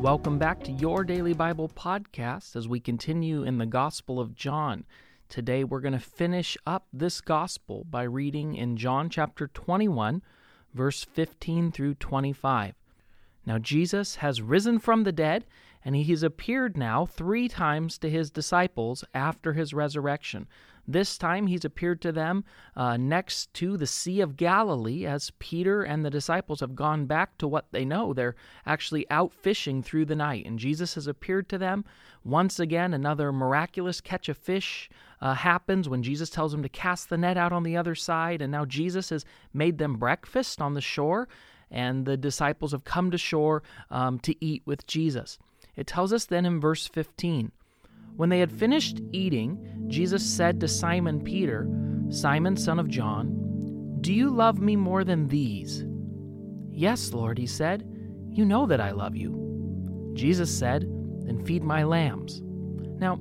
Welcome back to your Daily Bible podcast as we continue in the Gospel of John. Today we're going to finish up this Gospel by reading in John chapter 21, verse 15 through 25. Now, Jesus has risen from the dead, and he has appeared now three times to his disciples after his resurrection. This time he's appeared to them uh, next to the Sea of Galilee as Peter and the disciples have gone back to what they know. They're actually out fishing through the night, and Jesus has appeared to them. Once again, another miraculous catch of fish uh, happens when Jesus tells them to cast the net out on the other side, and now Jesus has made them breakfast on the shore, and the disciples have come to shore um, to eat with Jesus. It tells us then in verse 15 when they had finished eating, Jesus said to Simon Peter, Simon, son of John, Do you love me more than these? Yes, Lord, he said. You know that I love you. Jesus said, Then feed my lambs. Now,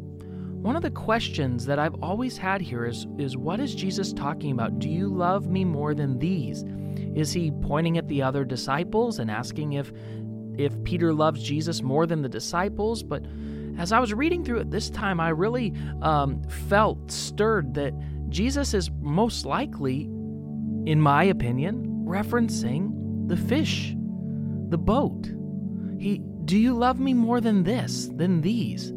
one of the questions that I've always had here is, is what is Jesus talking about? Do you love me more than these? Is he pointing at the other disciples and asking if if Peter loves Jesus more than the disciples? But as I was reading through it this time, I really um, felt stirred that Jesus is most likely, in my opinion, referencing the fish, the boat. He, do you love me more than this, than these?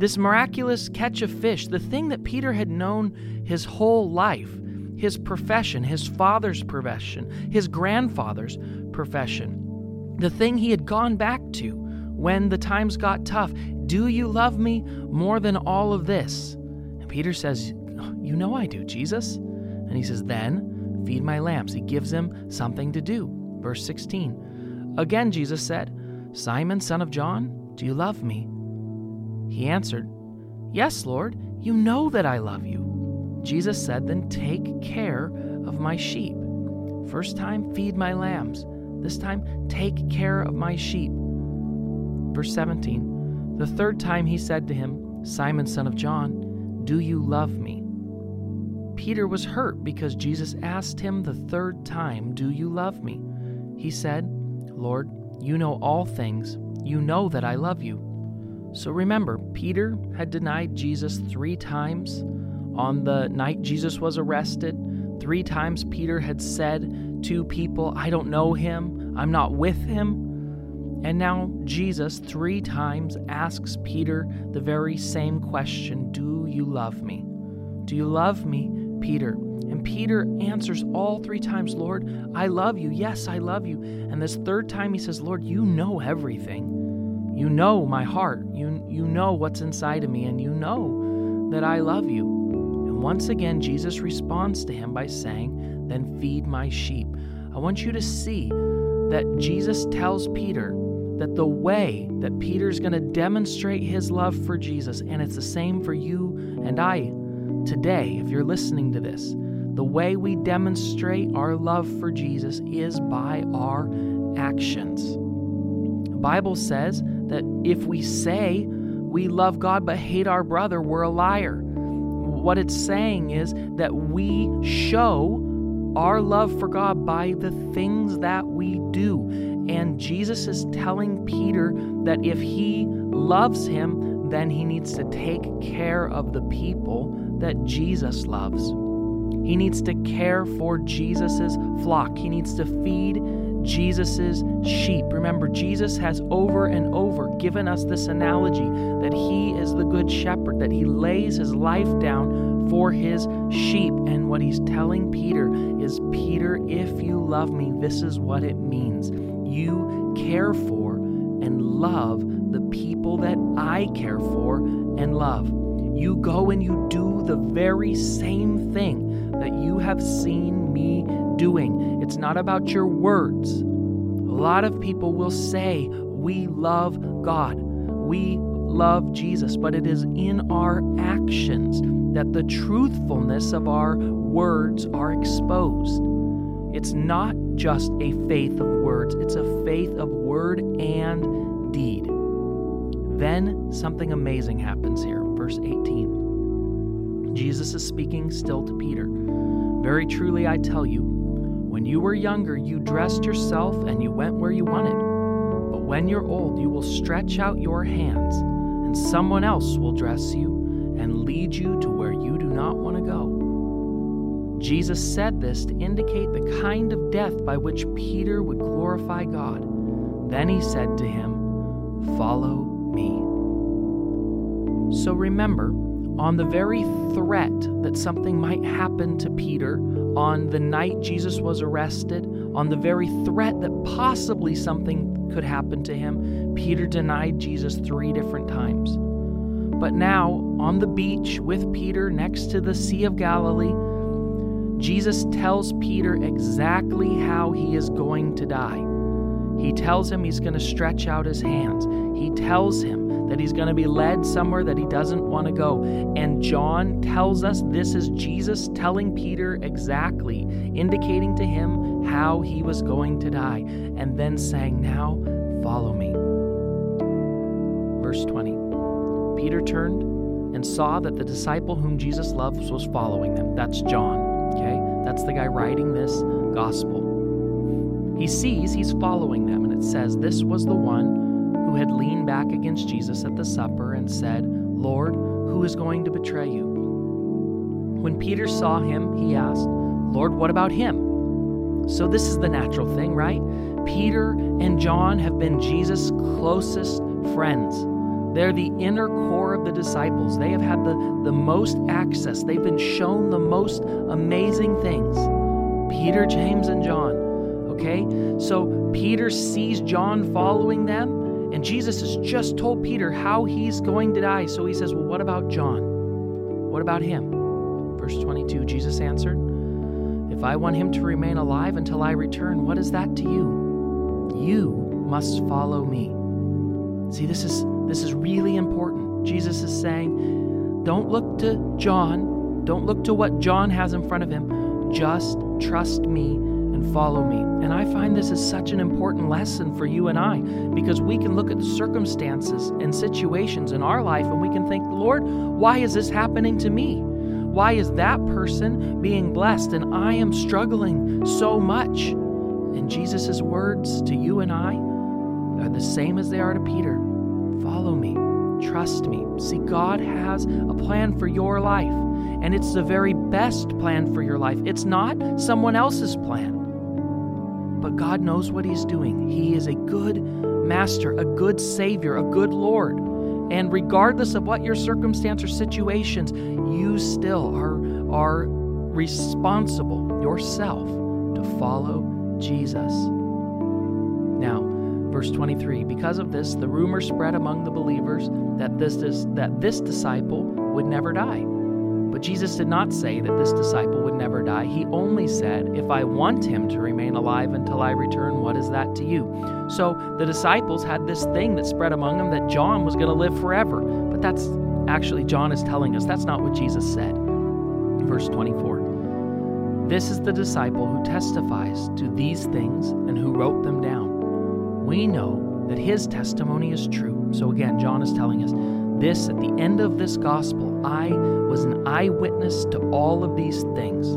This miraculous catch of fish, the thing that Peter had known his whole life, his profession, his father's profession, his grandfather's profession, the thing he had gone back to when the times got tough. Do you love me more than all of this? And Peter says, You know I do, Jesus. And he says, Then feed my lambs. He gives him something to do. Verse 16. Again, Jesus said, Simon, son of John, do you love me? He answered, Yes, Lord, you know that I love you. Jesus said, Then take care of my sheep. First time, feed my lambs. This time, take care of my sheep. Verse 17 the third time he said to him, Simon, son of John, do you love me? Peter was hurt because Jesus asked him the third time, Do you love me? He said, Lord, you know all things. You know that I love you. So remember, Peter had denied Jesus three times on the night Jesus was arrested. Three times Peter had said to people, I don't know him, I'm not with him. And now Jesus three times asks Peter the very same question Do you love me? Do you love me, Peter? And Peter answers all three times, Lord, I love you. Yes, I love you. And this third time he says, Lord, you know everything. You know my heart. You, you know what's inside of me, and you know that I love you. And once again, Jesus responds to him by saying, Then feed my sheep. I want you to see that Jesus tells Peter that the way that Peter's going to demonstrate his love for Jesus, and it's the same for you and I today, if you're listening to this, the way we demonstrate our love for Jesus is by our actions. The Bible says that if we say we love God but hate our brother, we're a liar. What it's saying is that we show our love for God by the things that we do. And Jesus is telling Peter that if he loves him, then he needs to take care of the people that Jesus loves. He needs to care for Jesus's flock. He needs to feed Jesus's sheep. Remember, Jesus has over and over given us this analogy that he is the good shepherd, that he lays his life down for his sheep. And what he's telling Peter is Peter, if you love me, this is what it means. You care for and love the people that I care for and love. You go and you do the very same thing that you have seen me doing. It's not about your words. A lot of people will say, We love God. We love Jesus, but it is in our actions that the truthfulness of our words are exposed. It's not just a faith of words, it's a faith of word and deed. Then something amazing happens here. Verse 18. Jesus is speaking still to Peter. Very truly, I tell you, when you were younger, you dressed yourself and you went where you wanted. But when you're old, you will stretch out your hands, and someone else will dress you and lead you to where you do not want to go. Jesus said this to indicate the kind of death by which Peter would glorify God. Then he said to him, Follow me. So remember, on the very threat that something might happen to Peter on the night Jesus was arrested, on the very threat that possibly something could happen to him, Peter denied Jesus three different times. But now, on the beach with Peter next to the Sea of Galilee, Jesus tells Peter exactly how he is going to die. He tells him he's going to stretch out his hands. He tells him that he's going to be led somewhere that he doesn't want to go. And John tells us this is Jesus telling Peter exactly, indicating to him how he was going to die, and then saying, Now follow me. Verse 20 Peter turned and saw that the disciple whom Jesus loves was following them. That's John, okay? That's the guy writing this gospel. He sees he's following them, and it says, This was the one who had leaned back against Jesus at the supper and said, Lord, who is going to betray you? When Peter saw him, he asked, Lord, what about him? So this is the natural thing, right? Peter and John have been Jesus' closest friends. They're the inner core of the disciples. They have had the, the most access. They've been shown the most amazing things. Peter, James, and John. Okay? So Peter sees John following them, and Jesus has just told Peter how he's going to die. So he says, Well, what about John? What about him? Verse 22 Jesus answered, If I want him to remain alive until I return, what is that to you? You must follow me. See, this is this is really important. Jesus is saying, don't look to John, don't look to what John has in front of him. Just trust me and follow me. And I find this is such an important lesson for you and I because we can look at the circumstances and situations in our life and we can think, Lord, why is this happening to me? Why is that person being blessed and I am struggling so much? And Jesus' words to you and I are the same as they are to Peter follow me, trust me. See, God has a plan for your life, and it's the very best plan for your life. It's not someone else's plan but God knows what He's doing. He is a good master, a good Savior, a good Lord. And regardless of what your circumstance or situations, you still are, are responsible yourself to follow Jesus. Now, verse 23 because of this the rumor spread among the believers that this, that this disciple would never die but Jesus did not say that this disciple would never die. He only said, If I want him to remain alive until I return, what is that to you? So the disciples had this thing that spread among them that John was going to live forever. But that's actually, John is telling us that's not what Jesus said. Verse 24 This is the disciple who testifies to these things and who wrote them down. We know that his testimony is true. So again, John is telling us this at the end of this gospel. I was an eyewitness to all of these things.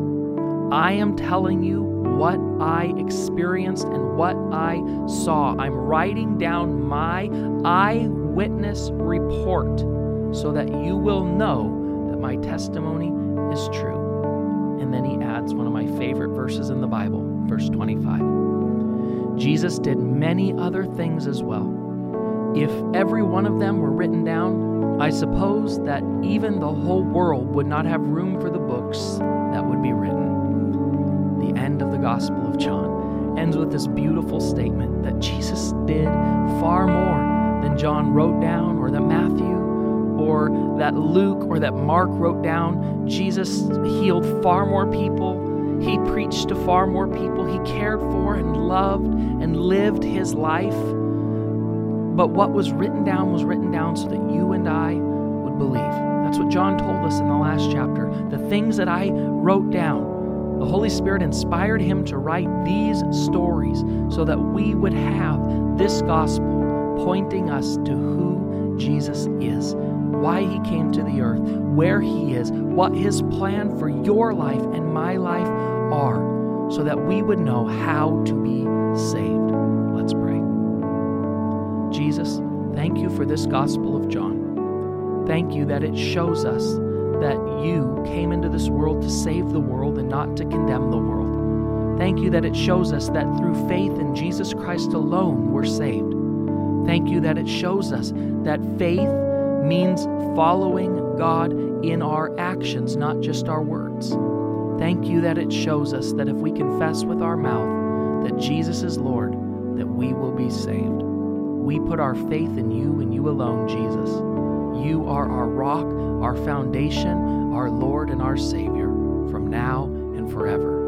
I am telling you what I experienced and what I saw. I'm writing down my eyewitness report so that you will know that my testimony is true. And then he adds one of my favorite verses in the Bible, verse 25. Jesus did many other things as well. If every one of them were written down, I suppose that even the whole world would not have room for the books that would be written. The end of the Gospel of John ends with this beautiful statement that Jesus did far more than John wrote down or that Matthew or that Luke or that Mark wrote down. Jesus healed far more people. He preached to far more people. He cared for and loved and lived his life. But what was written down was written down so that you and I would believe. That's what John told us in the last chapter, the things that I wrote down, the Holy Spirit inspired him to write these stories so that we would have this gospel pointing us to who Jesus is, why he came to the earth, where he is, what his plan for your life and my life are, so that we would know how to be saved. Jesus, thank you for this Gospel of John. Thank you that it shows us that you came into this world to save the world and not to condemn the world. Thank you that it shows us that through faith in Jesus Christ alone we're saved. Thank you that it shows us that faith means following God in our actions, not just our words. Thank you that it shows us that if we confess with our mouth that Jesus is Lord, that we will be saved. We put our faith in you and you alone, Jesus. You are our rock, our foundation, our Lord, and our Savior from now and forever.